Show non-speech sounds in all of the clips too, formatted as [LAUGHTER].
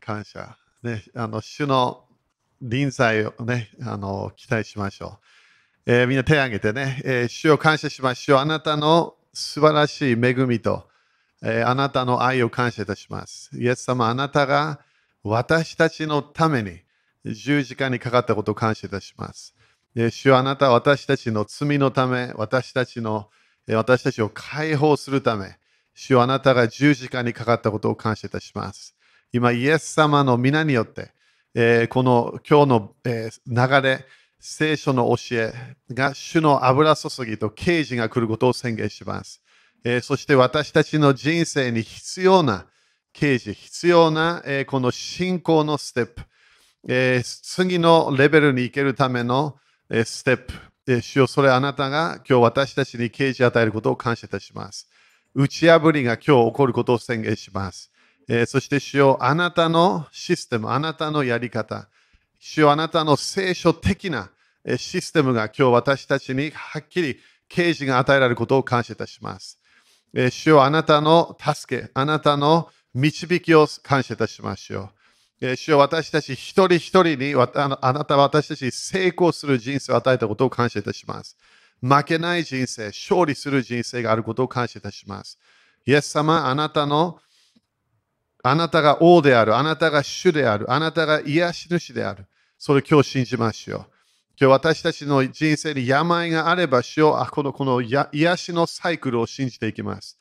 感謝。ね、あの主の臨在をね、あの期待しましょう。えー、みんな手を挙げてね、えー、主を感謝しましょう。あなたの素晴らしい恵みと、えー、あなたの愛を感謝いたします。イエス様、あなたが私たちのために十字架にかかったことを感謝いたします。え主はあなたは私たちの罪のため、私たちのえ私たちを解放するため、主はあなたが十字架にかかったことを感謝いたします。今、イエス様の皆によって、えー、この今日の、えー、流れ、聖書の教えが主の油注ぎと啓示が来ることを宣言します。えー、そして私たちの人生に必要な啓示、必要な、えこの信仰のステップ、え次のレベルに行けるための、えステップ、え主よそれあなたが今日私たちに啓示を与えることを感謝いたします。打ち破りが今日起こることを宣言します。えー、そして主よあなたのシステム、あなたのやり方、主よあなたの聖書的なシステムが今日私たちにはっきり啓示が与えられることを感謝いたします。えー、主よあなたの助け、あなたの導きを感謝いたしましょう。え、主よ私たち一人一人にあなたは私たちに成功する人生を与えたことを感謝いたします。負けない人生、勝利する人生があることを感謝いたします。イエス様、あなたのあなたが王である、あなたが主である、あなたが癒し主である。それを今日信じましょう。今日私たちの人生に病があれば、主よこのこの癒しのサイクルを信じていきます。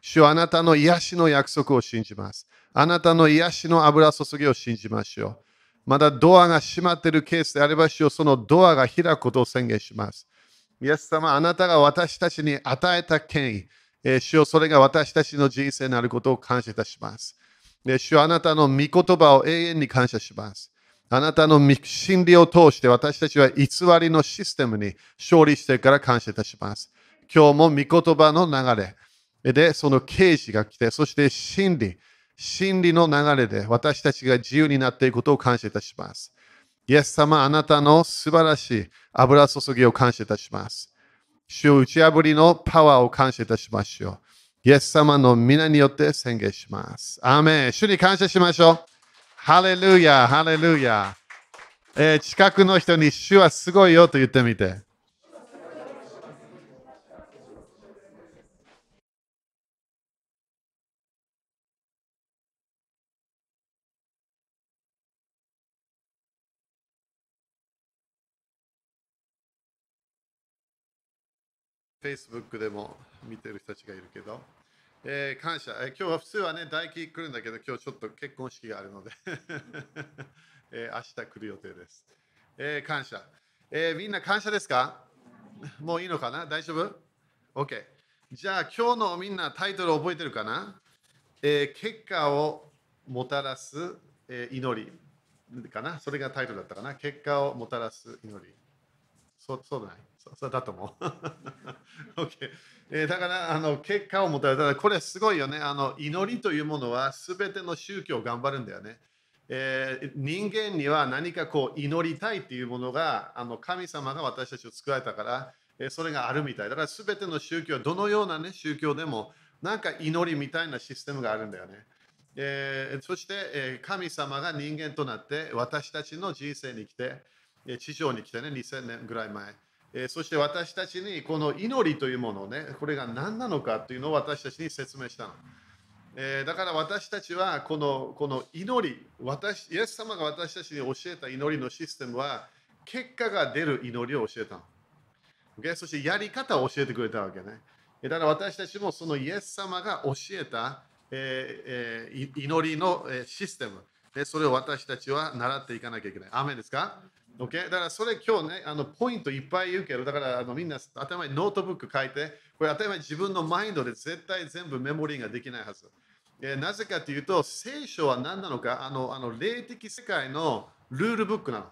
主よあなたの癒しの約束を信じます。あなたの癒しの油注ぎを信じましょう。まだドアが閉まっているケースであれば、主よそのドアが開くことを宣言します。イエス様、あなたが私たちに与えた権威、えー、主よそれが私たちの人生になることを感謝いたします。で主あなたの御言葉を永遠に感謝します。あなたの真理を通して私たちは偽りのシステムに勝利してから感謝いたします。今日も御言葉の流れでその啓示が来て、そして真理、真理の流れで私たちが自由になっていくことを感謝いたします。イエス様、あなたの素晴らしい油注ぎを感謝いたします。主打ち破りのパワーを感謝いたしましょう。イエス様の皆によって宣言します。アメン主に感謝しましょう。ハレルヤ、ハレルヤ。えー、近くの人に主はすごいよと言ってみて。Facebook でも見てる人たちがいるけど、えー、感謝、えー、今日は普通はね、大輝来るんだけど、今日ちょっと結婚式があるので [LAUGHS] えー、明日来る予定です。えー、感謝、えー。みんな感謝ですか？もういいのかな？大丈夫 ?OK。じゃあ今日のみんなタイトル覚えてるかな、えー、結果をもたらす、えー、祈りかな？それがタイトルだったかな？結果をもたらす祈り。そうそうだない。そうだと思う。[LAUGHS] okay えー、だからあの結果を持たれたらこれすごいよね。あの祈りというものは全ての宗教を頑張るんだよね。えー、人間には何かこう祈りたいっていうものがあの神様が私たちを作られたから、えー、それがあるみたい。だから全ての宗教、どのような、ね、宗教でもなんか祈りみたいなシステムがあるんだよね。えー、そして、え神様が人間となって私たちの人生に来て、え地上に来てね、2000年ぐらい前。えそして私たちにこの祈りというものをね、これが何なのかというのを私たちに説明したの。えー、だから私たちはこのこの祈り私、イエス様が私たちに教えた祈りのシステムは、結果が出る祈りを教えたの。o そしてやり方を教えてくれたわけね。だから私たちもそのイエス様が教えた、えーえー、祈りのシステムで、それを私たちは習っていかなきゃいけない。アーメンですか？Okay? だからそれ今日ね、あのポイントいっぱい言うけど、だからあのみんな頭にノートブック書いて、これ頭に自分のマインドで絶対全部メモリーができないはず。えなぜかというと、聖書は何なのか、あのあの霊的世界のルールブックなの。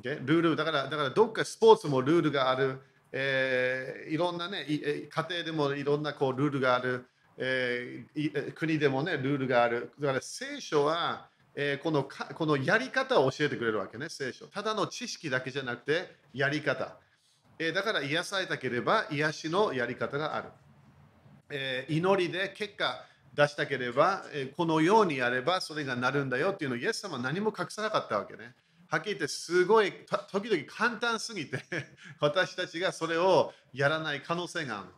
Okay? ルールだから、だからどっかスポーツもルールがある、えー、いろんなね、家庭でもいろんなこうルールがある、えー、国でもね、ルールがある。だから聖書は、えー、このかこのやり方を教えてくれるわけね、聖書。ただの知識だけじゃなくて、やり方。えー、だから癒されたければ、癒しのやり方がある。えー、祈りで結果出したければ、えこのようにやればそれがなるんだよっていうのをイエス様は何も隠さなかったわけね。はっきり言ってすごい時々簡単すぎて [LAUGHS] 私たちがそれをやらない可能性がある。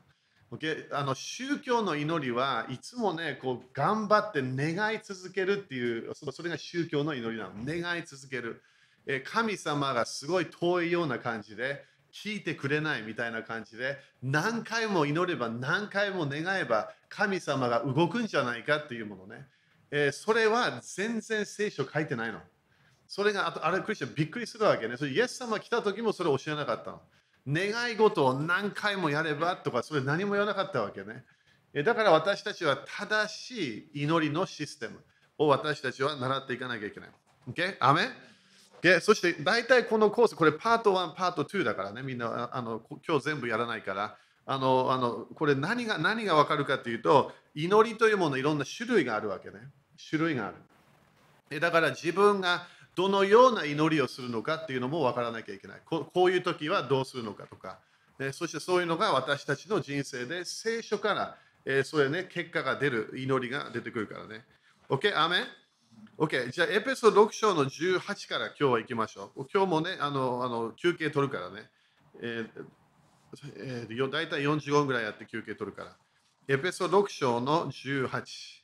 Okay? あの宗教の祈りはいつもねこう頑張って願い続けるっていうそれが宗教の祈りなの。願い続ける。え神様がすごい遠いような感じで聞いてくれないみたいな感じで何回も祈れば何回も願えば神様が動くんじゃないかっていうものね、えー、それは全然聖書書いてないの。それがあとあれクリスチャンびっくりするわけね。それイエス様来た時もそれ教えなかったの。願い事を何回もやればとかそれ何も言わなかったわけねだから私たちは正しい祈りのシステムを私たちは習っていかなきゃいけない。OK? アメでそして大体このコース、これパート1、パート2だからね、みんなあの今日全部やらないから、あのあのこれ何が何が分かるかというと、祈りというものいろんな種類があるわけね。種類がある。だから自分がどのような祈りをするのかっていうのも分からなきゃいけない。こういう時はどうするのかとか、そしてそういうのが私たちの人生で聖書から、えー、それね、結果が出る祈りが出てくるからね。OK? アメン OK、じゃあ、エペソ6章の18から今日は行きましょう。今日もね、あのあの休憩取るからね。えーえー、大体45分ぐらいやって休憩取るから。エペソ6章の18。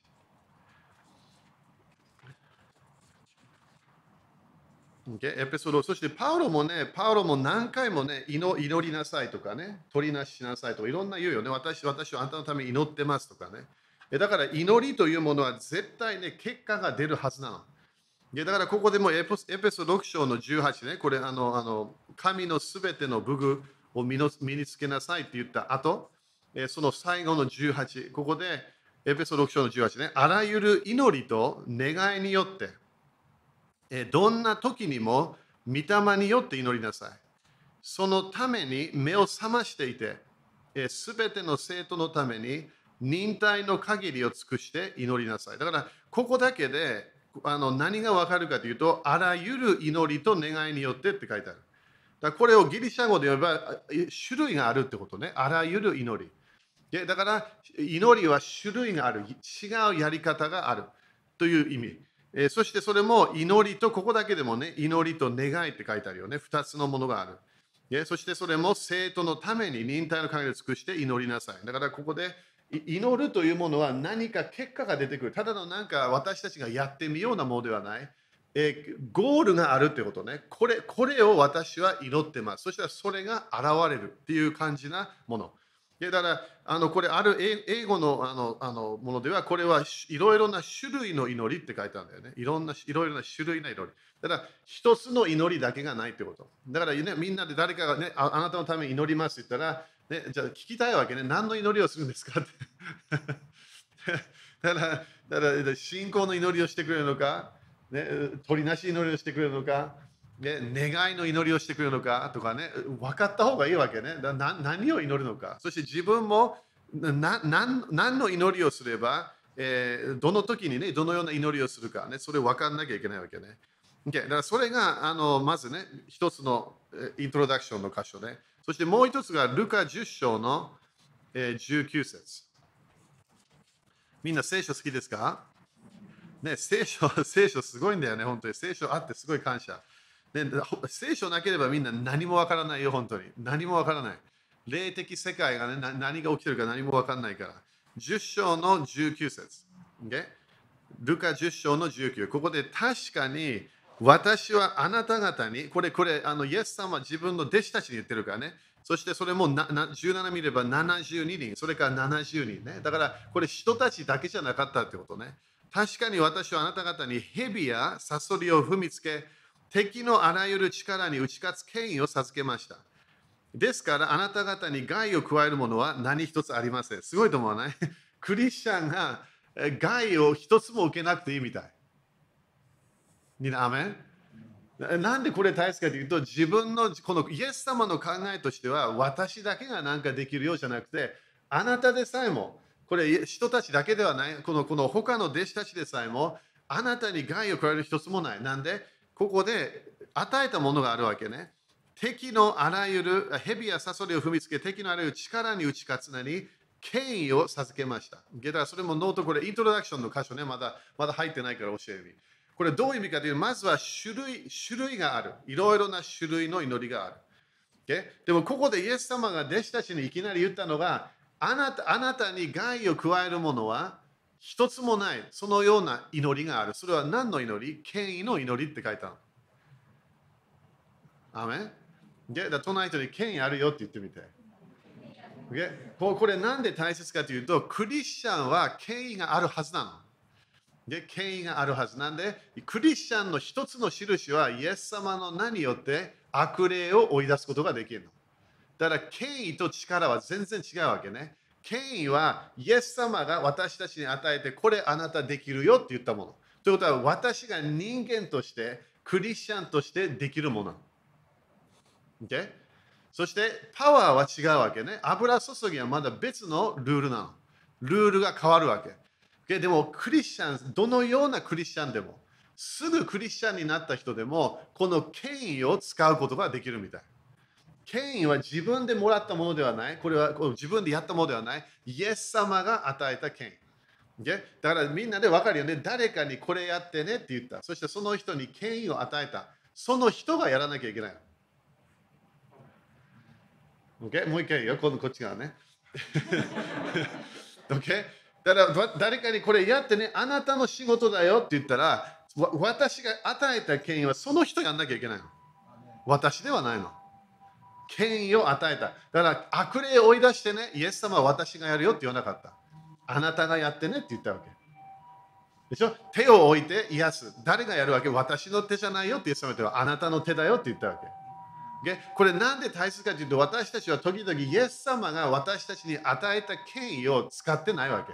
Okay? エペソード、そしてパウロもね、パウロも何回もね、祈りなさいとかね、取りなししなさいとか、いろんな言うよね。私、私はあんたのために祈ってますとかね。だから祈りというものは絶対ね、結果が出るはずなの。だからここでもエペソ6章の18ね、これあの、あの神のすべての武具を身につけなさいって言った後、その最後の18、ここでエペソ6章の18ね、あらゆる祈りと願いによって、どんな時にも御霊によって祈りなさい。そのために目を覚ましていて、すべての生徒のために忍耐の限りを尽くして祈りなさい。だから、ここだけであの何がわかるかというと、あらゆる祈りと願いによってって書いてある。だこれをギリシャ語で言えば、種類があるってことね。あらゆる祈り。でだから、祈りは種類がある。違うやり方があるという意味。えそしてそれも祈りと、ここだけでもね、祈りと願いって書いてあるよね。2つのものがある。そしてそれも生徒のために忍耐の限りを尽くして祈りなさい。だからここで祈るというものは何か結果が出てくる。ただのなんか私たちがやってみようなものではない。えゴールがあるってことね。これこれを私は祈ってます。そしたらそれが現れるっていう感じなもの。だからあのこれある英語のあのあのものではこれはいろいろな種類の祈りって書いてあるんだよね。いろんないろいろな種類の祈り。だから一つの祈りだけがないってこと。だから、ね、みんなで誰かがねあ、あなたのために祈りますって言ったら、ね、じゃあ聞きたいわけね。何の祈りをするんですかって。[LAUGHS] だから、だから信仰の祈りをしてくれるのか、ね、取りなし祈りをしてくれるのか、ね、願いの祈りをしてくれるのかとかね、分かった方がいいわけね。何を祈るのか。そして自分もな何何の祈りをすれば、えー、どの時にね、どのような祈りをするかね、それ分かんなきゃいけないわけね。Okay、だからそれがあのまずね、一つのイントロダクションの箇所で、そしてもう一つがルカ10章の19節。みんな聖書好きですか？ね、聖書、[LAUGHS] 聖書すごいんだよね、本当に。聖書あってすごい感謝。ね、聖書なければみんな何もわからないよ、本当に。何もわからない。霊的世界がね、何が起きてるか何もわからないから。10章の19節。Okay? ルカ10章の19。ここで確かに私はあなた方に、これ、これ、あのイエス様は自分の弟子たちに言ってるからね。そしてそれもなな17見れば72人、それから70人ね。だからこれ人たちだけじゃなかったってことね。確かに私はあなた方に蛇やサソリを踏みつけ、敵のあらゆる力に打ち勝つ権威を授けました。ですからあなた方に害を加えるものは何一つありません。すごいと思わない？[LAUGHS] クリスチャンが害を一つも受けなくていいみたい。みんな、アメン？なんでこれ大切かというと、自分のこのイエス様の考えとしては、私だけが何かできるようじゃなくて、あなたでさえも、これ人たちだけではない、このこの他の弟子たちでさえも、あなたに害を加える一つもない。なんで、ここで与えたものがあるわけね。敵のあらゆる蛇やサソリを踏みつけ、敵のあらゆる力に打ち勝つなり、権威を授けました。だからそれもノート、これイントロダクションの箇所ね、まだまだ入ってないから教える。これどういう意味かというと、まずは種類種類がある。いろいろな種類の祈りがある。ok でもここでイエス様が弟子たちにいきなり言ったのが、あなたあなたに害を加えるものは一つもない。そのような祈りがある。それは何の祈り？権威の祈りって書いたの。アメで、だ隣人に権威あるよって言ってみて。これなんで大切かというと、クリスチャンは権威があるはずなの。で、権威があるはずなんで、クリスチャンの一つの印は、イエス様の名によって悪霊を追い出すことができるの。だから、権威と力は全然違うわけね。権威は、イエス様が私たちに与えて、これあなたできるよって言ったもの。ということは、私が人間として、クリスチャンとしてできるもの。Okay? そしてパワーは違うわけね。油注ぎはまだ別のルールなの。ルールが変わるわけ。Okay? でもクリスチャン、どのようなクリスチャンでも、すぐクリスチャンになった人でも、この権威を使うことができるみたい。権威は自分でもらったものではない。これは自分でやったものではない。イエス様が与えた権威。だからみんなで分かるよね。誰かにこれやってねって言った。そしてその人に権威を与えた。その人がやらなきゃいけない。Okay? もう一回よ、このこっち側ね。[LAUGHS] okay? だから誰かにこれやってね、あなたの仕事だよって言ったら、私が与えた権威はその人がやんなきゃいけないの。私ではないの。権威を与えた。だから悪霊を追い出してね、イエス様は私がやるよって言わなかった。あなたがやってねって言ったわけ。でしょ？手を置いて癒す。誰がやるわけ？私の手じゃないよってイエス様はあなたの手だよって言ったわけ。これなんで大切かというと私たちは時々イエス様が私たちに与えた権威を使ってないわけ。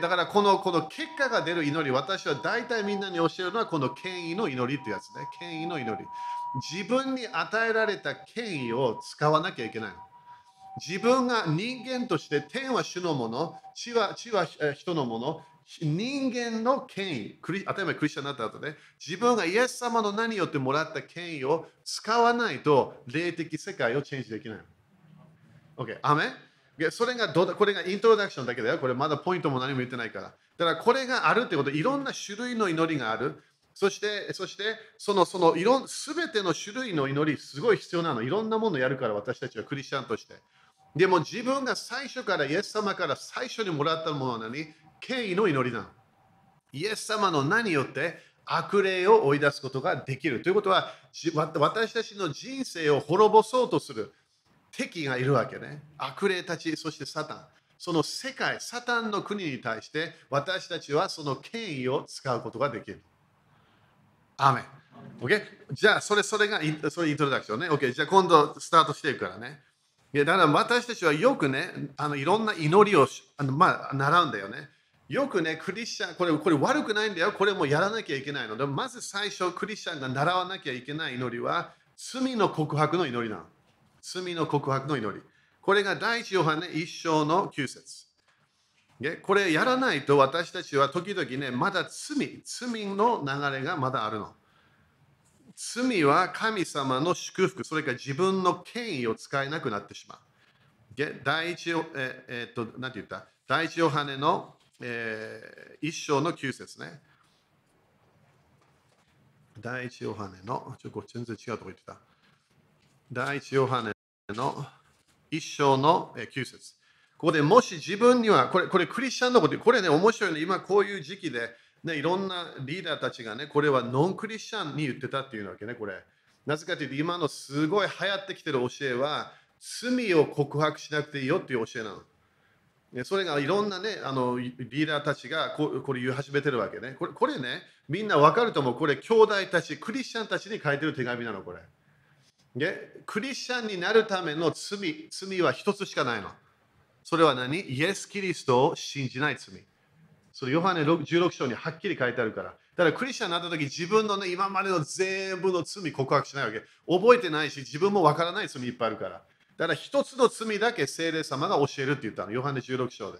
だからこのこの結果が出る祈り、私は大体みんなに教えるのはこの権威の祈りってやつね。権威の祈り。自分に与えられた権威を使わなきゃいけない。自分が人間として天は主のもの、地は地は人のもの、人間の権威、当たり前クリスチャンになった後ね、自分がイエス様の名によってもらった権威を使わないと霊的世界をチェンジできない。OK、アメそれがどこれがイントロダクションだけだよ。これまだポイントも何も言ってないから。だからこれがあるってこと、いろんな種類の祈りがある。そして、そして、その、その、いろん、すべての種類の祈り、すごい必要なの。いろんなものやるから、私たちはクリスチャンとして。でも自分が最初から、イエス様から最初にもらったものなのに、権威の祈りなの。イエス様の名によって悪霊を追い出すことができる。ということは、私たちの人生を滅ぼそうとする敵がいるわけね。悪霊たち、そしてサタン。その世界、サタンの国に対して私たちはその権威を使うことができる。アメン。OK? じゃあ、それ、それが、それイントロダクションね。OK? じゃあ、今度スタートしていくからね。いやだから私たちはよくね、あのいろんな祈りをあの、まあ、習うんだよね。よくね、クリスチャン、これこれ悪くないんだよ。これもやらなきゃいけないので、まず最初、クリスチャンが習わなきゃいけない祈りは、罪の告白の祈りなの。罪の告白の祈り。これが第一ヨハネ一章の9節これやらないと私たちは時々ね、まだ罪、罪の流れがまだあるの。罪は神様の祝福、それから自分の権威を使えなくなってしまう。第一、ええー、っと、なんて言った？第一ヨハネのえー、一章の9節ね。第一ヨハネの、ちょっと全然違うとこ言ってた。第一ヨハネの一章の9節ここでもし自分には、これ、これクリスチャンのこと、これね、面白いね、今こういう時期で、ね、いろんなリーダーたちがね、これはノンクリスチャンに言ってたっていうわけね、これ。なぜかというと、今のすごい流行ってきてる教えは、罪を告白しなくていいよっていう教えなの。ねそれがいろんなね、あのリーダーたちがここれ言い始めてるわけね。これこれね、みんなわかると思う。これ、兄弟たち、クリスチャンたちに書いてる手紙なの、これ。で、クリスチャンになるための罪、罪は一つしかないの。それは何？イエス・キリストを信じない罪。それ、ヨハネ16章にはっきり書いてあるから。だからクリスチャンになった時、自分のね、今までの全部の罪告白しないわけ。覚えてないし、自分もわからない罪いっぱいあるから。だから一つの罪だけ聖霊様が教えるって言ったの。ヨハネ16章で。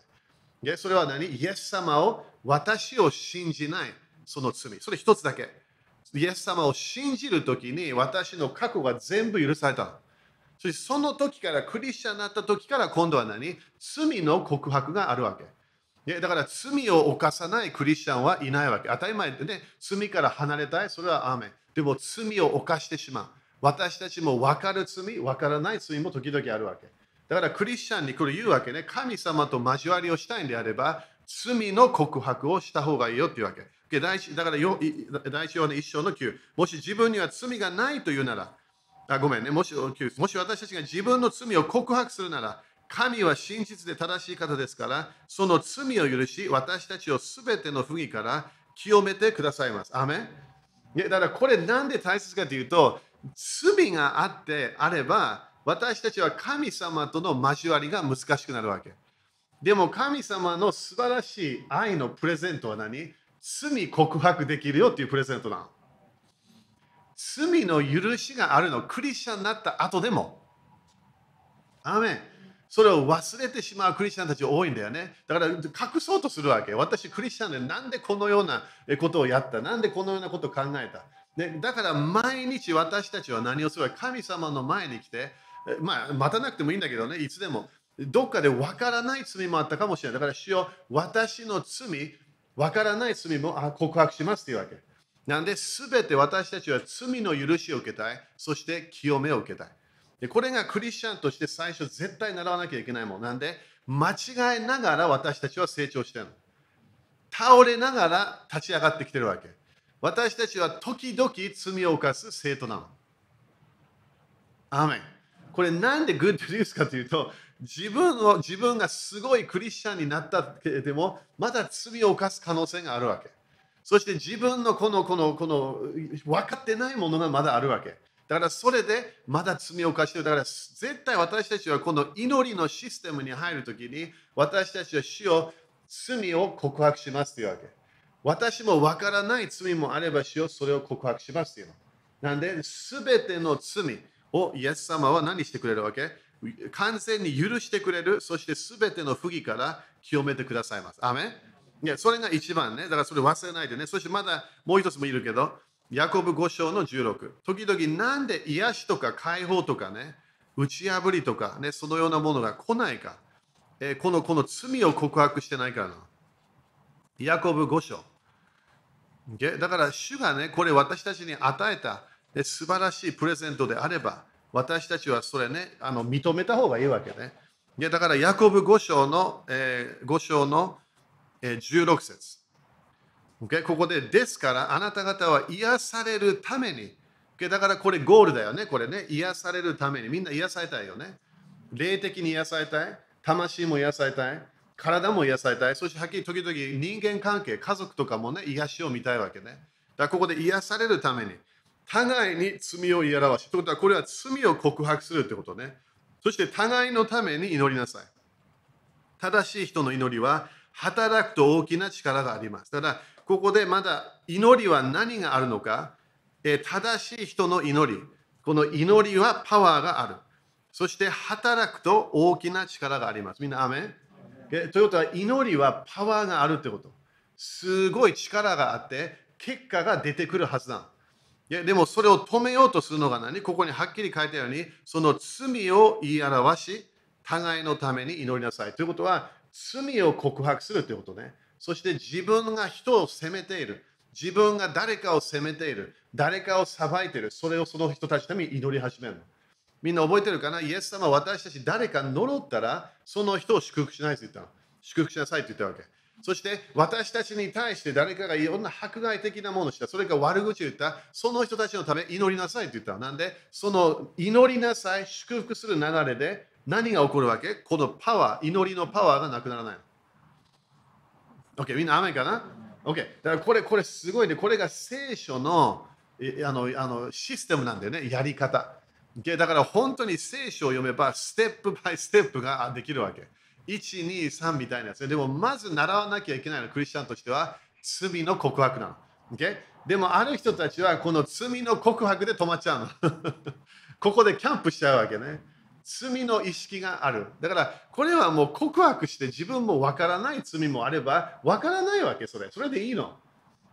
でそれは何？イエス様を、私を信じないその罪。それ一つだけ。イエス様を信じるときに私の過去が全部許されたの。そしてその時から、クリスチャンになった時から、今度は何？罪の告白があるわけ。いだから罪を犯さないクリスチャンはいないわけ。当たり前でね、罪から離れたい、それはアメ。でも罪を犯してしまう。私たちも分かる罪、分からない罪も時々あるわけ。だからクリスチャンにこれ言うわけね。神様と交わりをしたいんであれば、罪の告白をした方がいいよっていうわけ。だから第一章の一章の9。もし自分には罪がないというなら、あごめんねもし、もし私たちが自分の罪を告白するなら、神は真実で正しい方ですから、その罪を許し、私たちをすべての不義から清めてくださいます。アメだからこれなんで大切かというと、罪があってあれば、私たちは神様との交わりが難しくなるわけ。でも神様の素晴らしい愛のプレゼントは何？罪告白できるよっていうプレゼントなの。罪の許しがあるの、クリスチャンになった後でも。アメそれを忘れてしまうクリスチャンたち多いんだよね。だから隠そうとするわけ。私、クリスチャンでなんでこのようなことをやった？なんでこのようなことを考えた？でだから毎日私たちは何をするか神様の前に来て、まあ、待たなくてもいいんだけどね、いつでも。どっかでわからない罪もあったかもしれない。だから主よ私の罪、わからない罪もあ告白しますというわけ。なんで、すべて私たちは罪の許しを受けたい。そして清めを受けたい。でこれがクリスチャンとして最初絶対習わなきゃいけないもん。なんで、間違えながら私たちは成長してるの。倒れながら立ち上がってきてるわけ。私たちは時々罪を犯す生徒なの。アメン。これなんでグッドニュースかというと、自分を自分がすごいクリスチャンになったけれども、まだ罪を犯す可能性があるわけ。そして自分のこのこのこの分かってないものがまだあるわけ。だからそれでまだ罪を犯してる。だから絶対私たちはこの祈りのシステムに入るときに私たちは死を罪を告白しますというわけ。私も分からない罪もあれば死をそれを告白しますというの。なんで、すべての罪をイエス様は何してくれるわけ？完全に許してくれる。そしてすべての不義から清めてくださいます。アメいや、それが一番ね。だからそれ忘れないでね。そしてまだもう一つもいるけど、ヤコブ5章の16。時々なんで癒しとか解放とかね、打ち破りとかね、そのようなものが来ないか。えー、このこの罪を告白してないからな。ヤコブ5章。だから主がね、これ私たちに与えた素晴らしいプレゼントであれば、私たちはそれね、あの認めた方がいいわけね。だから、ヤコブ5章の、えー、5章の、16節。Okay? ここで、ですから、あなた方は癒されるために、okay? だからこれゴールだよね、これね。癒されるために。みんな癒されたいよね。霊的に癒されたい？魂も癒されたい？体も癒されたい？そしてはっきり時々人間関係、家族とかもね、癒しを見たいわけね。だからここで癒されるために、互いに罪を言い表し。ということは、これは罪を告白するってことね。そして互いのために祈りなさい。正しい人の祈りは、働くと大きな力があります。ただ、ここでまだ祈りは何があるのか、え正しい人の祈り。この祈りはパワーがある。そして働くと大きな力があります。みんな、アメン？ということは祈りはパワーがあるってこと。すごい力があって結果が出てくるはずだ。いやでもそれを止めようとするのが何？ここにはっきり書いたようにその罪を言い表し互いのために祈りなさい。ということは罪を告白するということね。そして自分が人を責めている。自分が誰かを責めている。誰かを裁いている。それをその人たちのために祈り始めるの。みんな覚えてるかな？イエス様は私たち誰か呪ったらその人を祝福しないと言ったの。祝福しなさいと言ったわけ。そして私たちに対して誰かがいろんな迫害的なものをした、それか悪口を言った、その人たちのため祈りなさいと言った。なんで、その祈りなさい、祝福する流れで何が起こるわけ？このパワー、祈りのパワーがなくならないの。OK、みんな雨かな ?OK、だからこれ、これすごいね。これが聖書のあのあのシステムなんだよね、やり方。だから本当に聖書を読めばステップバイステップができるわけ。1、2、3みたいなやつ。でもまず習わなきゃいけないのクリスチャンとしては罪の告白なの。Okay? でもある人たちはこの罪の告白で止まっちゃうの。[LAUGHS] ここでキャンプしちゃうわけね。罪の意識がある。だからこれはもう告白して自分もわからない罪もあればわからないわけそれ。それでいいの。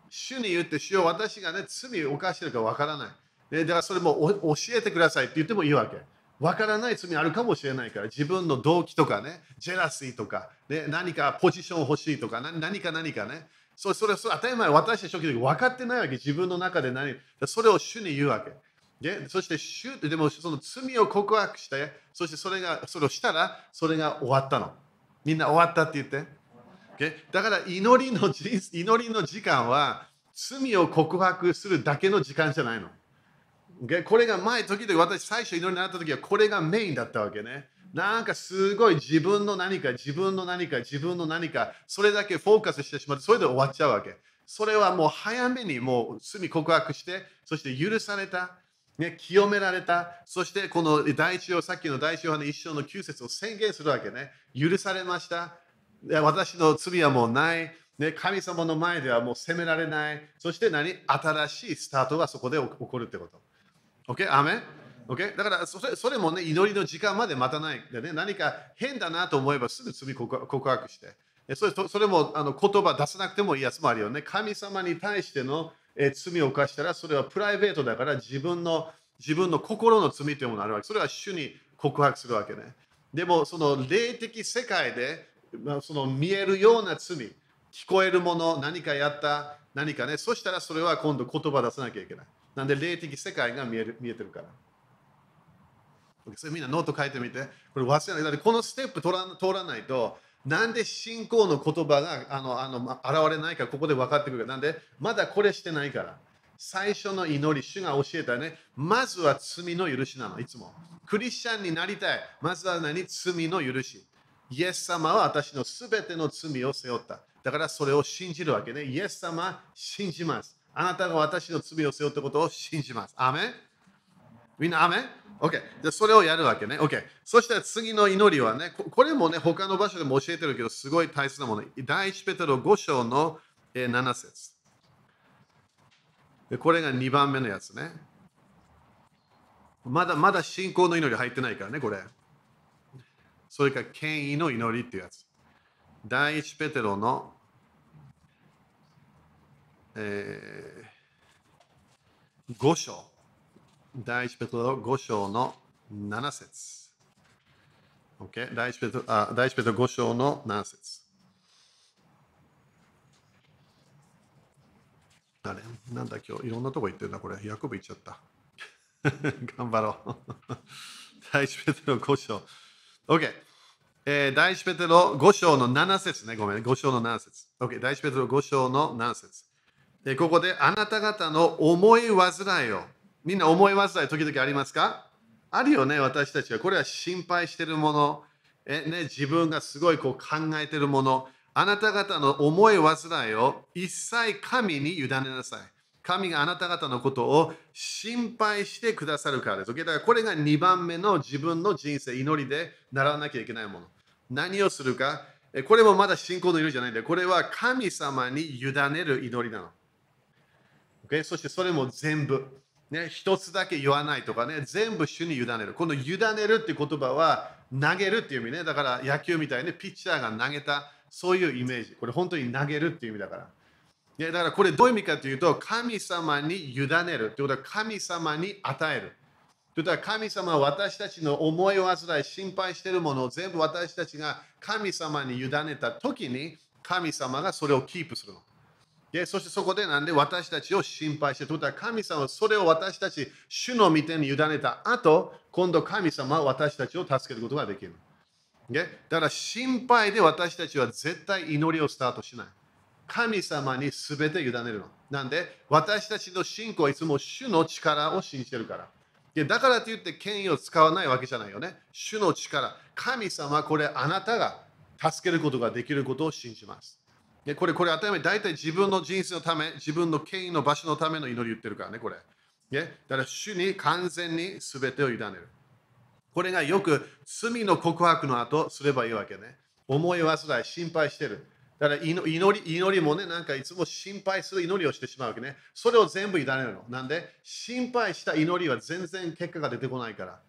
主に言って主よ私がね罪を犯してるかわからない。だからそれも教えてくださいって言ってもいいわけ。わからない罪あるかもしれないから、自分の動機とかね、ジェラシーとか、ね、何かポジション欲しいとか、何か何かね。それそれそれ当たり前、私たち時分かってないわけ、自分の中で何。それを主に言うわけ。でそして主、でもその罪を告白して、そしてそれがそれをしたら、それが終わったの。みんな終わったって言って。だから祈りの祈りの時間は罪を告白するだけの時間じゃないの。これが前、時々私最初祈りになった時はこれがメインだったわけね。なんかすごい自分の何か、自分の何か、自分の何か、それだけフォーカスしてしまって、それで終わっちゃうわけ。それはもう早めにもう罪告白して、そして許された。ね、清められた。そしてこの第一章、さっきの第一章の一章の9節を宣言するわけね。許されました。私の罪はもうない。ね、神様の前ではもう責められない。そして何？新しいスタートがそこで起こるってこと。OK? アメ OK? だからそれそれもね、祈りの時間まで待たないで、ね。何か変だなと思えばすぐ罪告白して。それそれもあの言葉出さなくてもいいやつもあるよね。神様に対しての、え罪を犯したら、それはプライベートだから自分の自分の心の罪というものがあるわけ。それは主に告白するわけね。でも、その霊的世界で、まあその見えるような罪、聞こえるもの、何かやった、何かね、そしたらそれは今度言葉出さなきゃいけない。なんで霊的世界が見える見えてるから。それみんなノート書いてみて。これ忘れない。だってこのステップ通ら通らないと、なんで信仰の言葉があのあの現れないかここで分かってくるか。なんでまだこれしてないから。最初の祈り、主が教えたね。まずは罪の許しなの、いつも。クリスチャンになりたい。まずは何？罪の許し。イエス様は私のすべての罪を背負った。だからそれを信じるわけね。イエス様信じます。あなたが私の罪を背負ったことを信じます。アメンみんなアメン ?OK。で、それをやるわけね。OK。そしたら次の祈りはね、これもね、他の場所でも教えてるけど、すごい大切なもの。第一ペテロ5章の7節これが2番目のやつね。まだまだ信仰の祈り入ってないからね、これ。それから権威の祈りっていうやつ。第一ペテロのえー、5章、第一ペトロ5章の7節。Okay? 第一ペトロあ第一ペトロ5章の7節。あれなんだ今日？いろんなとこ行ってるんだこれ。ヤコブ行っちゃった。[LAUGHS] 頑張ろう。[LAUGHS] 第一ペトロ5章。OK？えー、第一ペテロ5章の7節ね。ごめん、5章の7節。OK？第一ペテロ5章の7節。でここであなた方の思い煩いをみんな思い煩い時々ありますか？あるよね私たちは。これは心配してるもの。え、ね、自分がすごいこう考えてるもの。あなた方の思い煩いを一切神に委ねなさい。神があなた方のことを心配してくださるからです。だからこれが2番目の自分の人生、祈りで習わなきゃいけないもの。何をするか、これもまだ信仰の祈りじゃないんで、これは神様に委ねる祈りなの。o そしてそれも全部。ね、一つだけ言わないとかね、全部主に委ねる。この委ねるって言葉は投げるっていう意味ね。だから野球みたいにピッチャーが投げた、そういうイメージ。これ本当に投げるっていう意味だから。いやだからこれどういう意味かというと、神様に委ねるってことは神様に与える。ということ神様は私たちの思いを煩い、心配しているものを全部私たちが神様に委ねた時に神様がそれをキープするの。でそしてそこでなんで私たちを心配して、ということは神様はそれを私たち、主の御手に委ねた後、今度神様は私たちを助けることができる。でだから心配で私たちは絶対祈りをスタートしない。神様に全て委ねるの。なんで私たちの信仰はいつも主の力を信じてるから。でだからといって権威を使わないわけじゃないよね。主の力。神様、これあなたが助けることができることを信じます。でこれ、これ当たり前、大体自分の人生のため、自分の権威の場所のための祈り言ってるからね、これ。ね、だから主に完全に全てを委ねる。これがよく罪の告白の後すればいいわけね。思い煩い、心配してる。だから祈り祈りもね、なんかいつも心配する祈りをしてしまうわけね。それを全部委ねるの。なんで、心配した祈りは全然結果が出てこないから。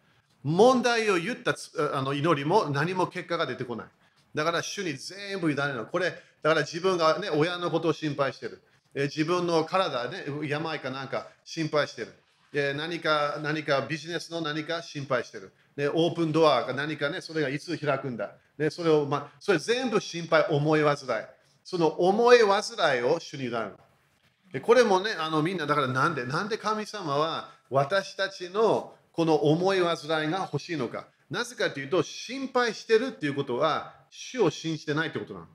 問題を言ったあの祈りも何も結果が出てこない。だから主に全部委ねるの。これ、だから自分がね、親のことを心配してる。え自分の体ね、病かなんか心配してる。え何か、何かビジネスの何か心配してる。でオープンドアか何かね、それがいつ開くんだ。でそれを、ま、それ全部心配、思い煩い。その思い煩いを主に委ねる。これもね、あのみんな、だからなんで、なんで神様は私たちのこの思い煩いが欲しいのか。なぜかというと、心配してるっていうことは、主を信じてないってことなの。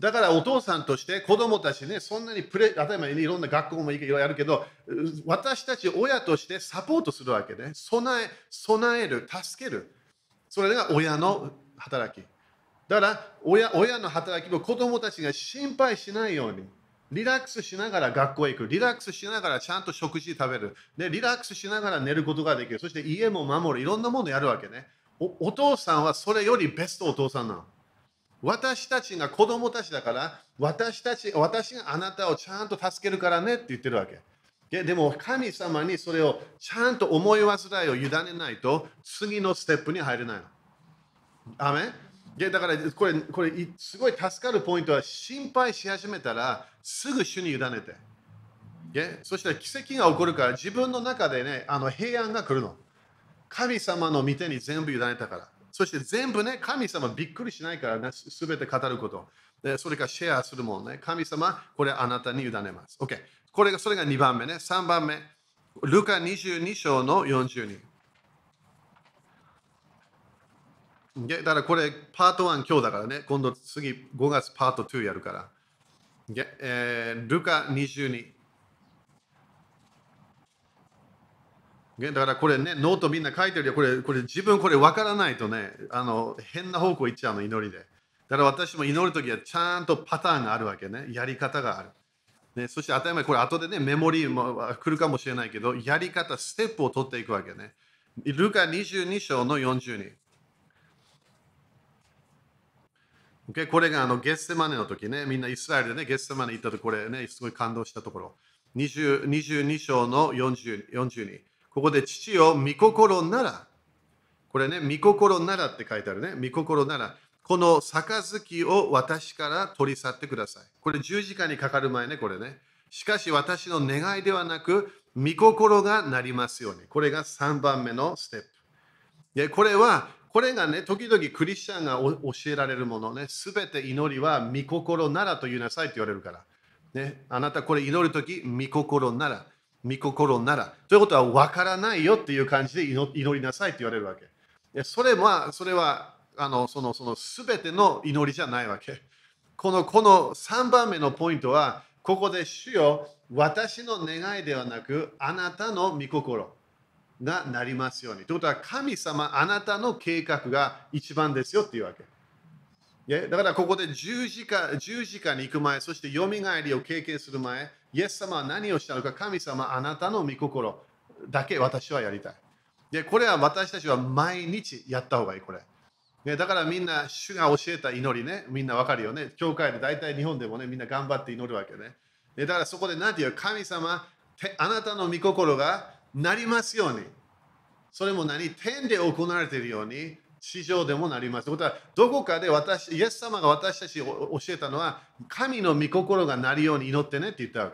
だからお父さんとして子供たちね、そんなにプレ、例えばいろんな学校もいろいろやるけど、私たち親としてサポートするわけね。備え、備える、助ける。それが親の働き。だから親親の働きも子供たちが心配しないように。リラックスしながら学校へ行く。リラックスしながらちゃんと食事食べる。で、リラックスしながら寝ることができる。そして家も守る。いろんなものやるわけね。おお父さんはそれよりベストお父さんなの。私たちが子供たちだから、私たち、私があなたをちゃんと助けるからねって言ってるわけ。でも神様にそれをちゃんと思い煩いを委ねないと次のステップに入れないの。アメでだからこれこれすごい助かるポイントは心配し始めたらすぐ主に委ねて。でそしたら奇跡が起こるから自分の中でねあの平安が来るの。神様の御手に全部委ねたから。そして全部ね、神様びっくりしないからね、すべて語ること。でそれからシェアするもんね。神様、これあなたに委ねます。OK。これが、それが2番目ね。3番目。ルカ22章の42。だからこれ、パート1今日だからね。今度次5月パート2やるから。えー、ルカ22。だからこれね、ノートみんな書いてるよ。これ、これ自分これ分からないとね、あの変な方向行っちゃうの、祈りで。だから私も祈るときはちゃんとパターンがあるわけね。やり方がある。ね、そして当たり前、これ後でね、メモリーも来るかもしれないけど、やり方、ステップを取っていくわけね。ルカ22章の42。Okay? これがあのゲッセマネの時ね、みんなイスラエルでね、ゲッセマネ行ったところでね、すごい感動したところ。22章の42。ここで父を御心なら、これね、御心ならって書いてあるね。御心なら、この杯を私から取り去ってください。これ十字架にかかる前ね、これね。しかし私の願いではなく、御心がなりますように。これが3番目のステップ。でこれは、これがね、時々クリスチャンが教えられるものね、すべて祈りは御心ならと言いなさいって言われるから。ね、あなたこれ祈るとき、御心なら。御心なら。ということは分からないよっていう感じで祈りなさいって言われるわけ。それは、それは、あの、その、その全ての祈りじゃないわけ。この、この3番目のポイントは、ここで主よ、私の願いではなく、あなたの御心がなりますように。ということは、神様、あなたの計画が一番ですよっていうわけ。だからここで十字架十字架に行く前、そしてよみがえりを経験する前、イエス様は何をしたのか、神様、あなたの御心だけ私はやりたい。で、これは私たちは毎日やった方がいい、これ。ね、だからみんな、主が教えた祈りね、みんなわかるよね。教会で大体日本でもね、みんな頑張って祈るわけね。でだからそこで何て言う神様、あなたの御心がなりますように。それも何？天で行われているように、地上でもなります。ということは、どこかで私、イエス様が私たちを教えたのは、神の御心がなるように祈ってねって言ったわ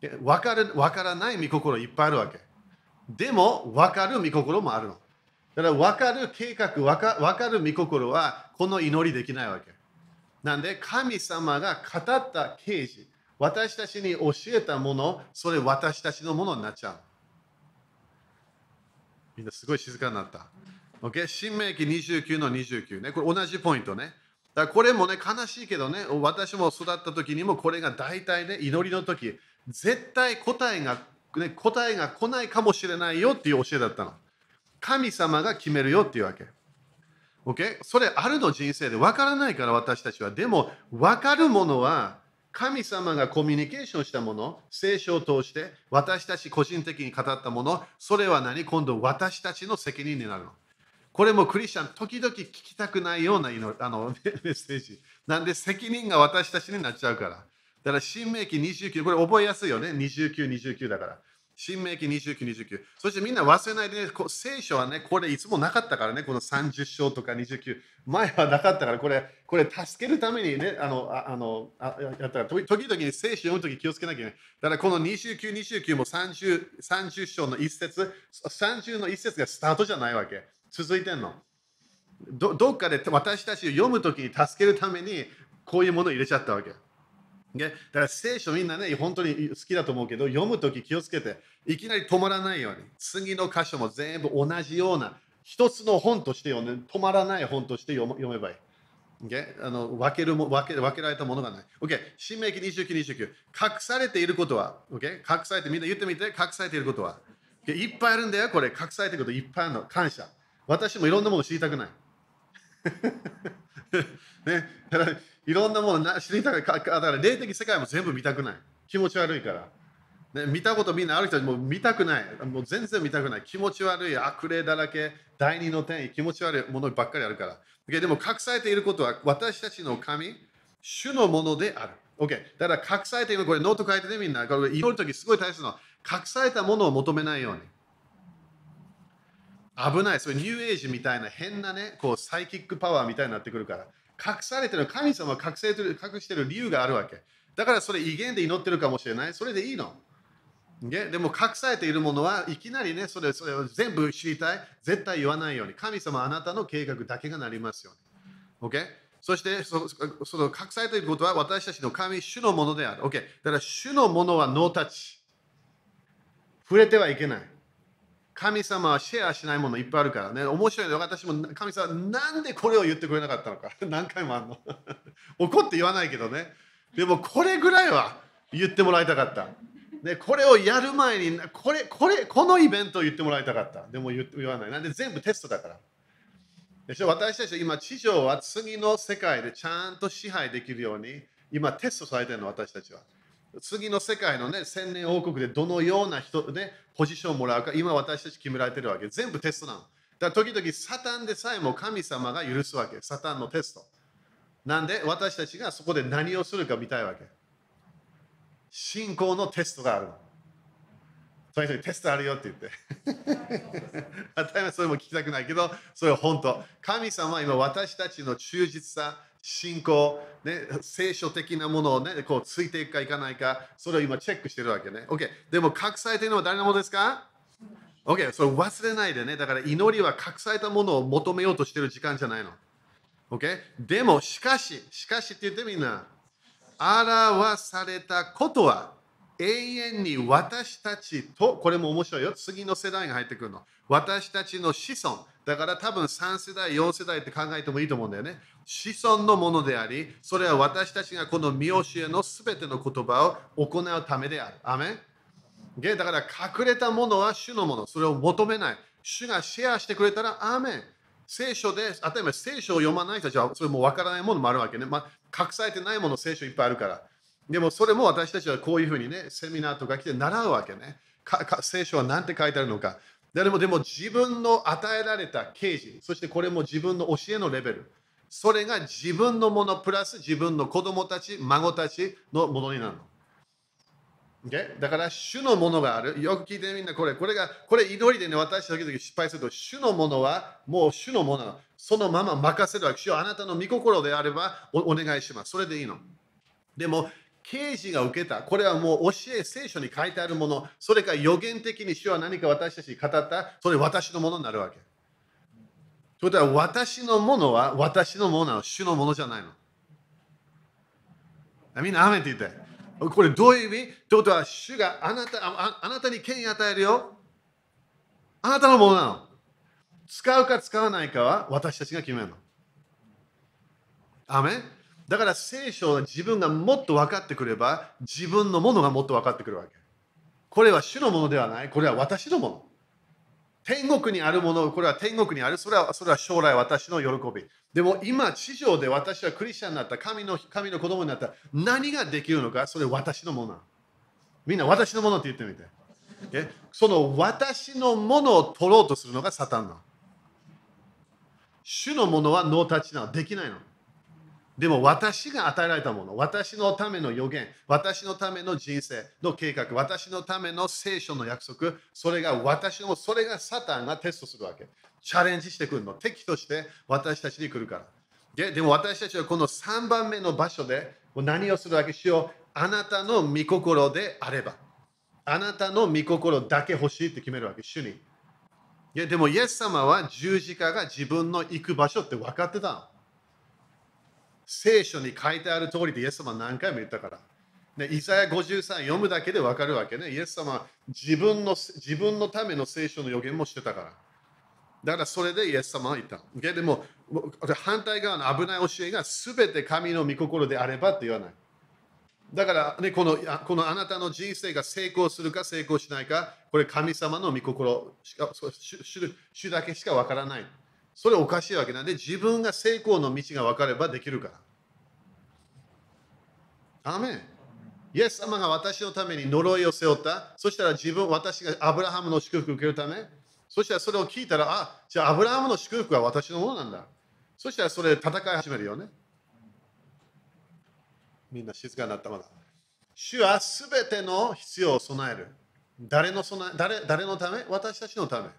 け。分かる分からない御心いっぱいあるわけ。でも、分かる御心もあるの。だから分かる計画、分か分かる御心は、この祈りできないわけ。なんで、神様が語った啓示、私たちに教えたもの、それ私たちのものになっちゃう。みんなすごい静かになった。Okay? 新明記29の29ね。これ同じポイントね。だこれもね、悲しいけどね、私も育った時にもこれが大体ね、祈りの時、絶対答えが、ね、答えが来ないかもしれないよっていう教えだったの。神様が決めるよっていうわけ。Okay? それあるの人生で分からないから私たちは。でも分かるものは神様がコミュニケーションしたもの、聖書を通して私たち個人的に語ったもの、それは何？今度私たちの責任になるの。これもクリスチャン、時々聞きたくないようなあのメッセージ。なんで責任が私たちになっちゃうから。だから、新明記29、これ覚えやすいよね。29、29だから。新明記29、29。そしてみんな忘れないでね、こ聖書はね、これいつもなかったからね、この30章とか29。前はなかったから、これ、これ助けるためにね、あの、ああのあやったら、時々に聖書読むとき気をつけなきゃいけない。だからこの29、29も 30, 30章の一節、30の一節がスタートじゃないわけ。続いてんの？どどっかで私たちを読むときに助けるために、こういうものを入れちゃったわけ。ねだから聖書みんなね、本当に好きだと思うけど、読むとき気をつけて、いきなり止まらないように、次の箇所も全部同じような、一つの本として読んで、止まらない本として読めばいい。Okay? あの分けるも分け分けられたものがない。OK。新明記29、29。隠されていることは、OK? 隠されて、みんな言ってみて、隠されていることは。Okay? いっぱいあるんだよ、これ。隠されていることいっぱいあるの。感謝。私もいろんなもの知りたくない。[LAUGHS] ね、だからいろんなもの知りたくない。だから霊的世界も全部見たくない。気持ち悪いから。ね、見たことみんなある人も見たくない。もう全然見たくない。気持ち悪い、悪霊だらけ、第二の点、気持ち悪いものばっかりあるから。でも隠されていることは私たちの神、主のものである。OK。だから隠されているこれノート書いてねみんな。これ祈るときすごい大切なの。隠されたものを求めないように。危ない。それニューエイジみたいな変なね、こうサイキックパワーみたいになってくるから。隠されてる、神様は隠されてる、隠してる理由があるわけ。だからそれ威厳で祈ってるかもしれない。それでいいの。でも隠されているものはいきなりね、それそれを全部知りたい。絶対言わないように。神様あなたの計画だけがなりますように。OK? そしてそその隠されていることは私たちの神、主のものである。OK? だから主のものはノータッチ。触れてはいけない。神様はシェアしないものいっぱいあるからね。面白いの私も神様なんでこれを言ってくれなかったのか。[LAUGHS] 何回もあるの。[LAUGHS] 怒って言わないけどね。でもこれぐらいは言ってもらいたかった。でこれをやる前にこれ、これ、このイベントを言ってもらいたかった。でも言わない。なんで全部テストだから。でしょ？私たちは今、地上は次の世界でちゃんと支配できるように、今テストされてるの、私たちは。次の世界のね、千年王国でどのような人ね、ポジションをもらうか、今私たち決められてるわけ。全部テストなの。だから時々サタンでさえも神様が許すわけ。サタンのテスト。なんで私たちがそこで何をするか見たいわけ。信仰のテストがあるの。それにテストあるよって言って。[LAUGHS] 当たり前それも聞きたくないけど、それは本当。神様は今私たちの忠実さ、信仰、ね、聖書的なものを、ね、こうついていくかいかないか、それを今チェックしてるわけね。OK。でも隠されているのは誰のものですか ?OK。それ忘れないでね。だから祈りは隠されたものを求めようとしてる時間じゃないの。OK。でも、しかし、しかしって言ってみんな、表されたことは永遠に私たちと、これも面白いよ。次の世代が入ってくるの。私たちの子孫。だから多分3世代、4世代って考えてもいいと思うんだよね。子孫のものであり、それは私たちがこの見教えのすべての言葉を行うためである。アメンだから隠れたものは主のもの。それを求めない。主がシェアしてくれたら、アーメン。聖書で、例えば聖書を読まない人たちはそれもわからないものもあるわけね。まあ、隠されてないもの、聖書いっぱいあるから。でもそれも私たちはこういうふうにね、セミナーとか来て習うわけね。聖書は何て書いてあるのか。でもでも自分の与えられた刑事、そしてこれも自分の教えのレベル。それが自分のものプラス自分の子供たち、孫たちのものになるの。Okay? だから主のものがある。よく聞いてみんなこれ。これが、これ祈りでね、私だけ失敗すると、主のものはもう主のものそのまま任せるわけ。主はあなたの御心であればお願いします。それでいいの。でも、刑事が受けた。これはもう教え、聖書に書いてあるもの。それか予言的に主は何か私たちに語った。それ私のものになるわけ。ということは私のものは私のものなの。主のものじゃないの。みんな、アメって言って。これどういう意味？ということは、主があなたああなたに権威与えるよ。あなたのものなの。使うか使わないかは私たちが決めるの。アメだから聖書は自分がもっと分かってくれば自分のものがもっと分かってくるわけ。これは主のものではない。これは私のもの。天国にあるもの、これは天国にある。それはそれは将来私の喜び。でも今、地上で私はクリスチャンになった、神の神の子供になった。何ができるのか、それは私のもの。みんな私のものって言ってみて。え？その私のものを取ろうとするのがサタンの。主のものはノータッチなの。できないの。でも私が与えられたもの、私のための予言、私のための人生の計画、私のための聖書の約束、それが私の、それがサタンがテストするわけ。チャレンジしてくるの。敵として私たちに来るから。ででも私たちはこの3番目の場所で何をするわけ？しよう。あなたの御心であれば。あなたの御心だけ欲しいって決めるわけ、主に。いやでも、イエス様は十字架が自分の行く場所って分かってたの。聖書に書いてある通りでイエス様何回も言ったから。ね、イザヤ53読むだけで分かるわけね。イエス様は自分の自分のための聖書の予言もしてたから。だからそれでイエス様は言った。でも反対側の危ない教えが全て神の御心であればって言わない。だから、ね、このこのあなたの人生が成功するか成功しないか、これ神様の御心しか主主だけしか分からない。それおかしいわけなんで、自分が成功の道が分かればできるから。アメン。イエス様が私のために呪いを背負った。そしたら自分、私がアブラハムの祝福を受けるため。そしたらそれを聞いたら、あ、じゃあアブラハムの祝福は私のものなんだ。そしたらそれで戦い始めるよね。みんな静かになったまだ。主はすべての必要を備える。誰の備え誰誰のため？私たちのため。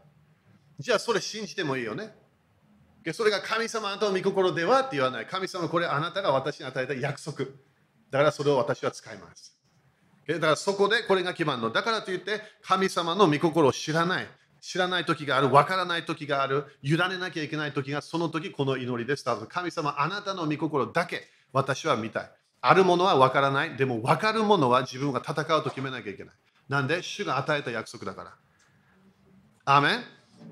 じゃあそれ信じてもいいよね。それが神様あなたの御心ではって言わない。神様これあなたが私に与えた約束。だからそれを私は使います。だからそこでこれが決まるの。だからといって神様の御心を知らない。知らない時がある、わからない時がある、委ねなきゃいけない時がその時この祈りでスタート。神様あなたの御心だけ私は見たい。あるものはわからない。でも分かるものは自分が戦うと決めなきゃいけない。なんで主が与えた約束だから。アーメン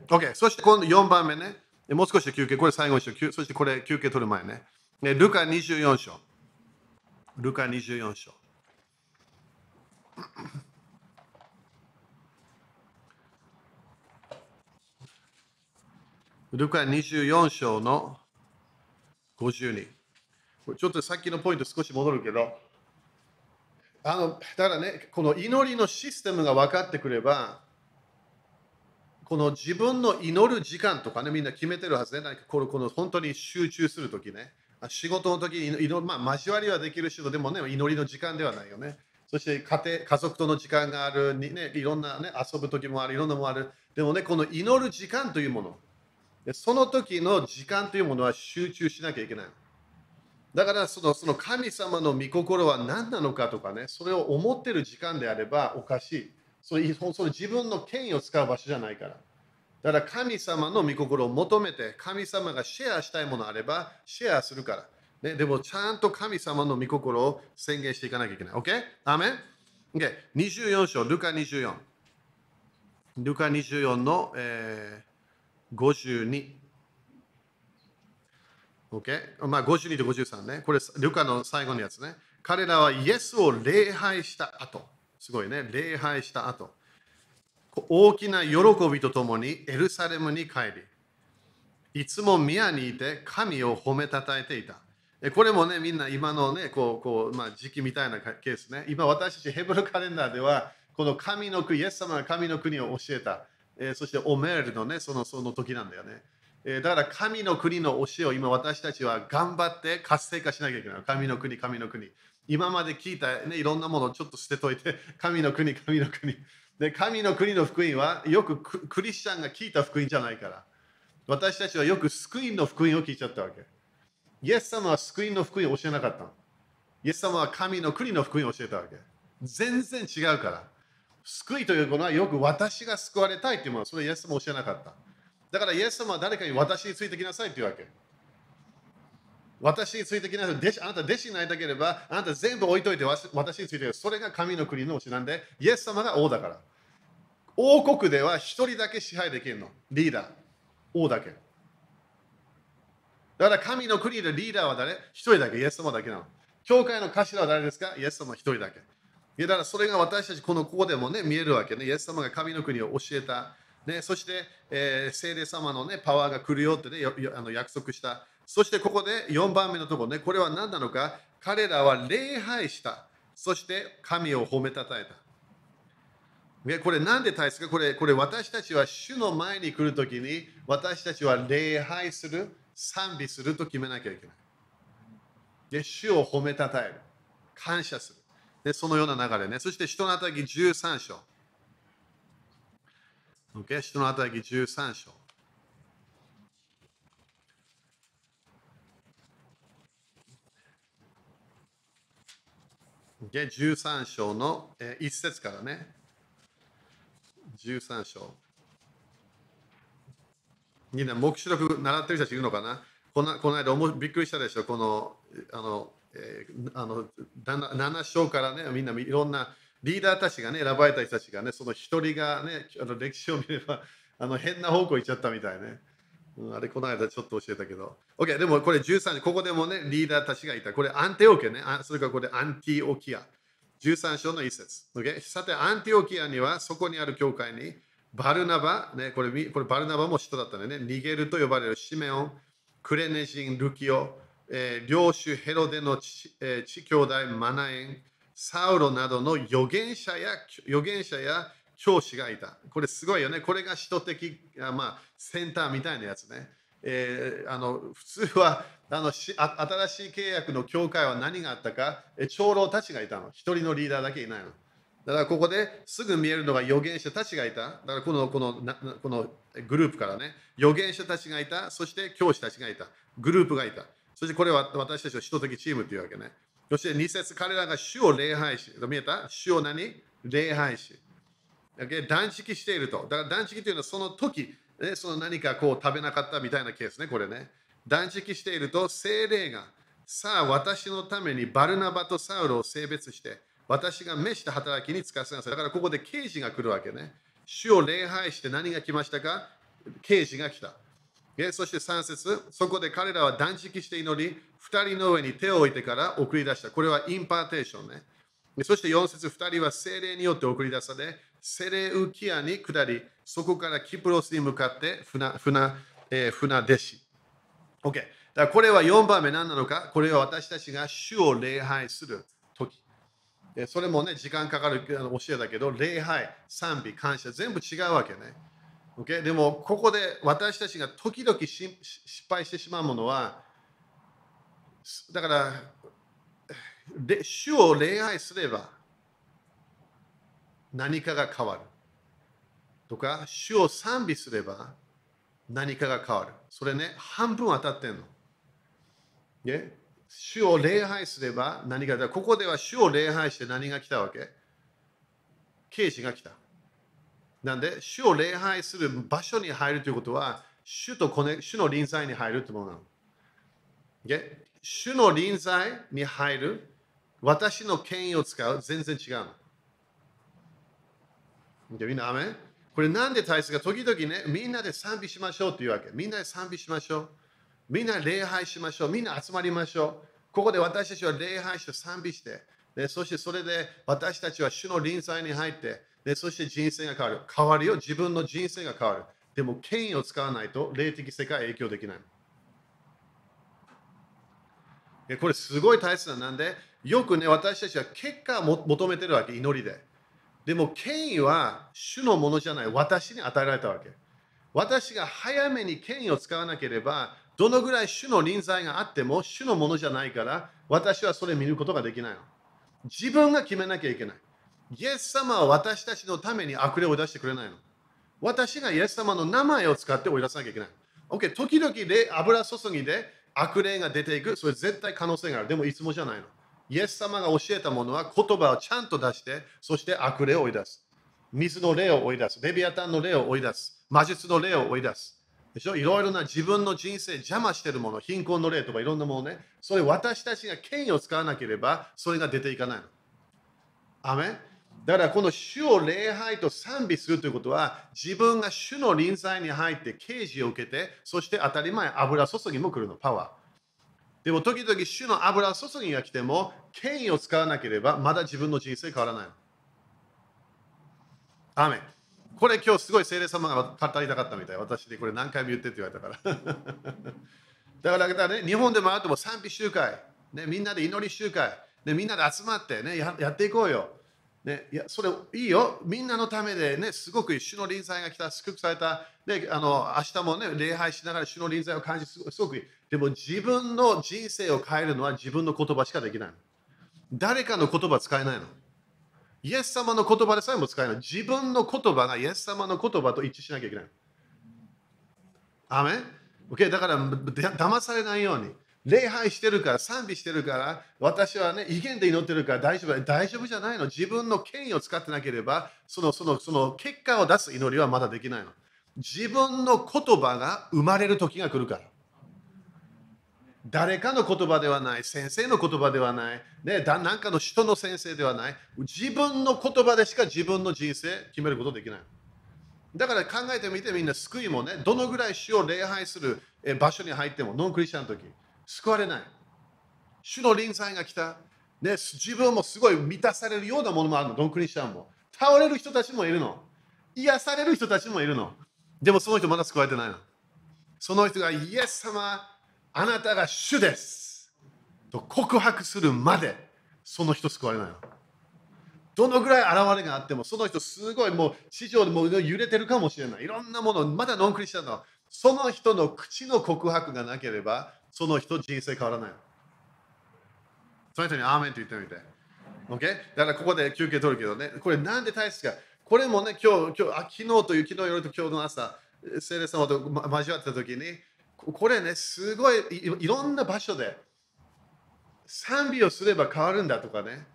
?OK。そして今度4番目ね。もう少し休憩、これ最後にしよう。そしてこれ休憩取る前ね。ねルカ24章。ルカ24章。ルカ24章の52。ちょっとさっきのポイント少し戻るけど、あのだね、この祈りのシステムが分かってくれば、この自分の祈る時間とかね、みんな決めてるはずね。なんかこのこの本当に集中するときね。仕事の時に祈る、まあ、交わりはできる人でもね、祈りの時間ではないよね。そして家庭、家族との時間がある、にね、いろんなね、遊ぶ時もある、いろんなのもある。でもね、この祈る時間というもの、その時の時間というものは集中しなきゃいけない。だからそのその神様の御心は何なのかとかね、それを思ってる時間であればおかしい。それそれ自分の権威を使う場所じゃないから。だから神様の御心を求めて、神様がシェアしたいものあれば、シェアするから。ね、でもちゃんと神様の御心を宣言していかなきゃいけない。OK? アメン ?OK。24章、ルカ24。ルカ24の、えー、52。OK? まあ52と53ね。これ、ルカの最後のやつね。彼らはイエスを礼拝した後。すごいね。礼拝した後。大きな喜びとともにエルサレムに帰り、いつも宮にいて神を褒めたたえていた。これもね、みんな今のね、こう、こう、まあ、時期みたいなケースね。今私たちヘブルカレンダーでは、この神の国、イエス様が神の国を教えた。えー、そしてオメールのね、そのその時なんだよね。えー、だから神の国の教えを今私たちは頑張って活性化しなきゃいけない。神の国、神の国。今まで聞いた、ね、いろんなものをちょっと捨てといて、[LAUGHS] 神の国、神の国。で、神の国の福音はよくクリスチャンが聞いた福音じゃないから。私たちはよく救いの福音を聞いちゃったわけ。イエス様は救いの福音を教えなかったイエス様は神の国の福音を教えたわけ。全然違うから。救いというものはよく私が救われたいというものはそれイエス様は教えなかった。だからイエス様は誰かに私についてきなさいというわけ。私についてきなさい。弟子あなた弟子になりたければ、あなた全部置いといて私についてそれが神の国の教えなんで、イエス様が王だから。王国では一人だけ支配できるの。リーダー。王だけ。だから神の国でリーダーは誰？一人だけ。イエス様だけなの。教会の頭は誰ですか？イエス様一人だけ。いやだからそれが私たちこのここでもね見えるわけね。イエス様が神の国を教えた。ね、そして、えー、聖霊様の、ね、パワーが来るよって、ね、あの約束した。そしてここで4番目のところね、これは何なのか彼らは礼拝した。そして神を褒めたたえた。これなんで大切かこれこれ私たちは主の前に来るときに私たちは礼拝する、賛美すると決めなきゃいけない。で主を褒めたたえる。感謝する。でそのような流れね。そして人の働き13章。o 人の働き13章。Okay? 13章の、えー、1節からね。13章。みんな、目視録習ってる人たちいるのかな？このこの間もびっくりしたでしょ？この、あの、えー、あの 7, 7章からね、みんないろんなリーダーたちがね、選ばれた人たちがね、その一人がね、あの歴史を見れば、あの変な方向行っちゃったみたいね。あれ、この間ちょっと教えたけど。OK、でもこれ13、ここでもね、リーダーたちがいた。これアンテオケね、それからこれアンティオキア。13章の一節。OK さて、アンティオキアには、そこにある教会に、バルナバ、ね、これこれバルナバも人だったね。逃げると呼ばれるシメオン、クレネジン、ルキオ、えー、領主ヘロデの地,、えー、兄弟マナエン、サウロなどの預言者や預言者や教師がいた。これすごいよね。これが首都的、まあ、センターみたいなやつね。えー、あの普通はあの新しい契約の教会は何があったか、長老たちがいたの。一人のリーダーだけいないの。だからここですぐ見えるのが預言者たちがいた。だからこのこのこのグループからね、預言者たちがいた、そして教師たちがいた、グループがいた。そしてこれは私たちの首都的チームというわけね。そして2節彼らが主を礼拝し、見えた？主を何？礼拝し。断食していると。だから断食というのはその時、ね、その何かこう食べなかったみたいなケースね、これね。断食していると聖霊が、さあ私のためにバルナバとサウルを聖別して、私が召した働きに就かせなさい。だからここで啓示が来るわけね。主を礼拝して何が来ましたか？啓示が来た。そして3節そこで彼らは断食して祈り、2人の上に手を置いてから送り出した。これは impartation ね。そして4節2人は聖霊によって送り出され、セレウキアに下り、そこからキプロスに向かって船船,、えー、船弟子。OK。だからこれは4番目何なのか？これは私たちが主を礼拝する時。それもね、時間かかる教えだけど、礼拝、賛美、感謝、全部違うわけね。Okay? でも、ここで私たちが時々失敗してしまうものは、だから、主を礼拝すれば何かが変わる。とか、主を賛美すれば何かが変わる。それね、半分当たってんの。ね？主を礼拝すれば何がここでは主を礼拝して何が来たわけ？刑事が来た。なんで、主を礼拝する場所に入るということは、主とコネ主の臨在に入るというものなの。主の臨在に入る、私の権威を使う、全然違うの。みんな、アメこれなんで大切か、時々ね、みんなで賛美しましょうっていうわけ。みんなで賛美しましょう。みんな礼拝しましょう。みんな集まりましょう。ここで私たちは礼拝して賛美して、でそしてそれで私たちは主の臨在に入って、でそして人生が変わる。変わるよ。自分の人生が変わる。でも権威を使わないと霊的世界影響できない。これすごい大切ななんで、よくね、私たちは結果を求めてるわけ、祈りで。でも権威は主のものじゃない、私に与えられたわけ。私が早めに権威を使わなければ、どのぐらい主の臨在があっても主のものじゃないから私はそれ見ることができないの。自分が決めなきゃいけない。イエス様は私たちのために悪霊を出してくれないの。私がイエス様の名前を使って追い出さなきゃいけない。OK、時々で油注ぎで悪霊が出ていく、それ絶対可能性がある。でもいつもじゃないの。イエス様が教えたものは言葉をちゃんと出して、そして悪霊を追い出す。水の霊を追い出す。レビアタンの霊を追い出す。魔術の霊を追い出す。でしょ？いろいろな自分の人生邪魔してるもの、貧困の例とかいろんなものね、それ私たちが権威を使わなければ、それが出ていかないの。アメだからこの主を礼拝と賛美するということは、自分が主の臨在に入って刑事を受けて、そして当たり前、油注ぎも来るの、パワー。でも時々主の油注ぎが来ても、権威を使わなければ、まだ自分の人生変わらないの。アメこれ今日すごい聖霊様が語りたかったみたい。私でこれ何回も言ってって言われたから。[LAUGHS] だからだからね、日本でもあっても賛美集会、ね、みんなで祈り集会、ね、みんなで集まってねや、やっていこうよ。ね、いやそれいいよ。みんなのためでね、すごく主の臨在が来た、祝福された、ね、あの明日もね、礼拝しながら主の臨在を感じすごくいい。でも自分の人生を変えるのは自分の言葉しかできないの。誰かの言葉使えないの。イエス様の言葉でさえも使えない。自分の言葉がイエス様の言葉と一致しなきゃいけない。アメン ?OK、だから騙されないように。礼拝してるから賛美してるから私はね威厳で祈ってるから大丈夫大丈夫じゃないの自分の権威を使ってなければそのそのその結果を出す祈りはまだできないの自分の言葉が生まれる時が来るから誰かの言葉ではない先生の言葉ではない、ね、だなんかの人の先生ではない自分の言葉でしか自分の人生決めることできないだから考えてみてみんな救いもねどのぐらい主を礼拝する場所に入ってもノンクリスチャンの時救われない。主の臨在が来た。ね、自分もすごい満たされるようなものもあるの、ドンクリスチャンも。倒れる人たちもいるの。癒される人たちもいるの。でもその人まだ救われてないの。その人がイエス様、あなたが主です。と告白するまで、その人救われないの。どのぐらい現れがあっても、その人すごいもう地上でも揺れてるかもしれない。いろんなもの、まだノンクリスチャンの、その人の口の告白がなければ、その人人生変わらない。その人にアーメンと言ってみて。OK? だからここで休憩取るけどね、これなんで大切か。これもね、今日、今日あ昨日という、昨日夜と今日の朝、聖霊様と交わった時に、これね、すごいいろんな場所で賛美をすれば変わるんだとかね。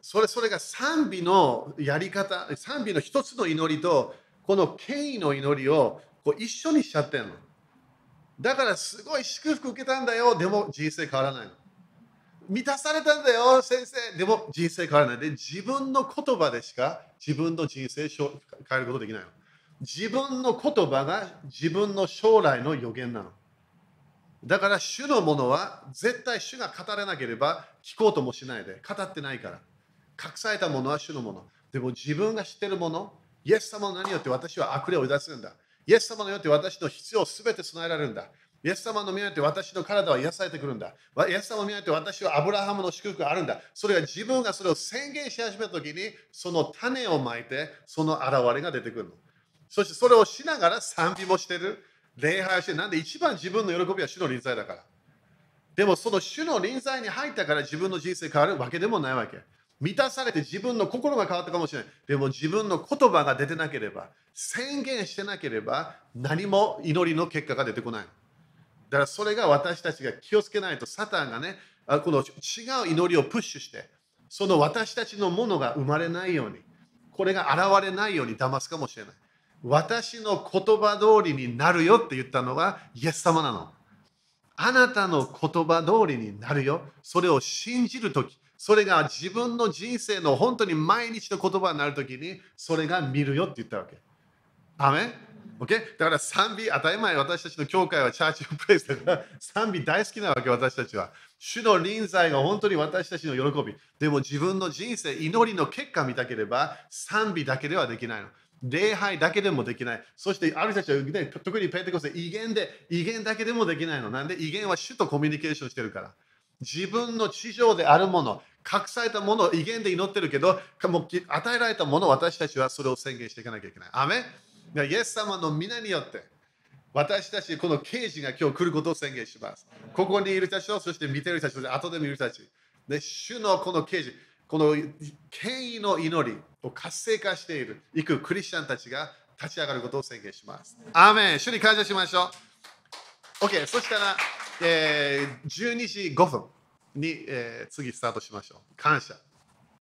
それそれが賛美のやり方、賛美の一つの祈りと、この権威の祈りをこう一緒にしちゃってるの。だからすごい祝福受けたんだよ。でも人生変わらないの。満たされたんだよ、先生。でも人生変わらない。で、自分の言葉でしか自分の人生変えることできないの。自分の言葉が自分の将来の予言なの。だから主のものは絶対主が語れなければ聞こうともしないで。語ってないから。隠されたものは主のもの。でも自分が知ってるもの、イエス様の何よって私は悪霊を出すんだ。イエス様によって私の必要を全て備えられるんだ。イエス様の身によって私の体は癒されてくるんだ。イエス様の身によって私はアブラハムの祝福があるんだ。それは自分がそれを宣言し始めたときに、その種をまいて、その現れが出てくるの。そしてそれをしながら賛美もしてる。礼拝して、なんで一番自分の喜びは主の臨在だから。でもその主の臨在に入ったから自分の人生変わるわけでもないわけ。満たされて自分の心が変わったかもしれない。でも自分の言葉が出てなければ、宣言してなければ、何も祈りの結果が出てこない。だからそれが私たちが気をつけないと、サタンがね、この違う祈りをプッシュして、その私たちのものが生まれないように、これが現れないように騙すかもしれない。私の言葉通りになるよって言ったのはイエス様なの。あなたの言葉通りになるよ。それを信じるとき、それが自分の人生の本当に毎日の言葉になるときに、それが見るよって言ったわけ。アメン ?OK? だから賛美、当たり前、私たちの教会はチャーチオプレイスだから、賛美大好きなわけ、私たちは。主の臨在が本当に私たちの喜び。でも自分の人生、祈りの結果見たければ、賛美だけではできないの。礼拝だけでもできない。そしてある人たちは、ね、特にペンテコスで威厳で、威厳だけでもできないの。なんで？威厳は主とコミュニケーションしてるから。自分の地上であるもの、隠されたものを威厳で祈ってるけど、もう与えられたものを私たちはそれを宣言していかなきゃいけない。アメイエス様の皆によって、私たち、この刑事が今日来ることを宣言します。ここにいる人たちと、そして見てる人たちと、後で見る人たち。で、主のこの刑事、この権威の祈りを活性化している、いくクリスチャンたちが立ち上がることを宣言します。アーメン主に感謝しましょう。OK、そしたら、えー、12時5分に、えー、次スタートしましょう。感謝。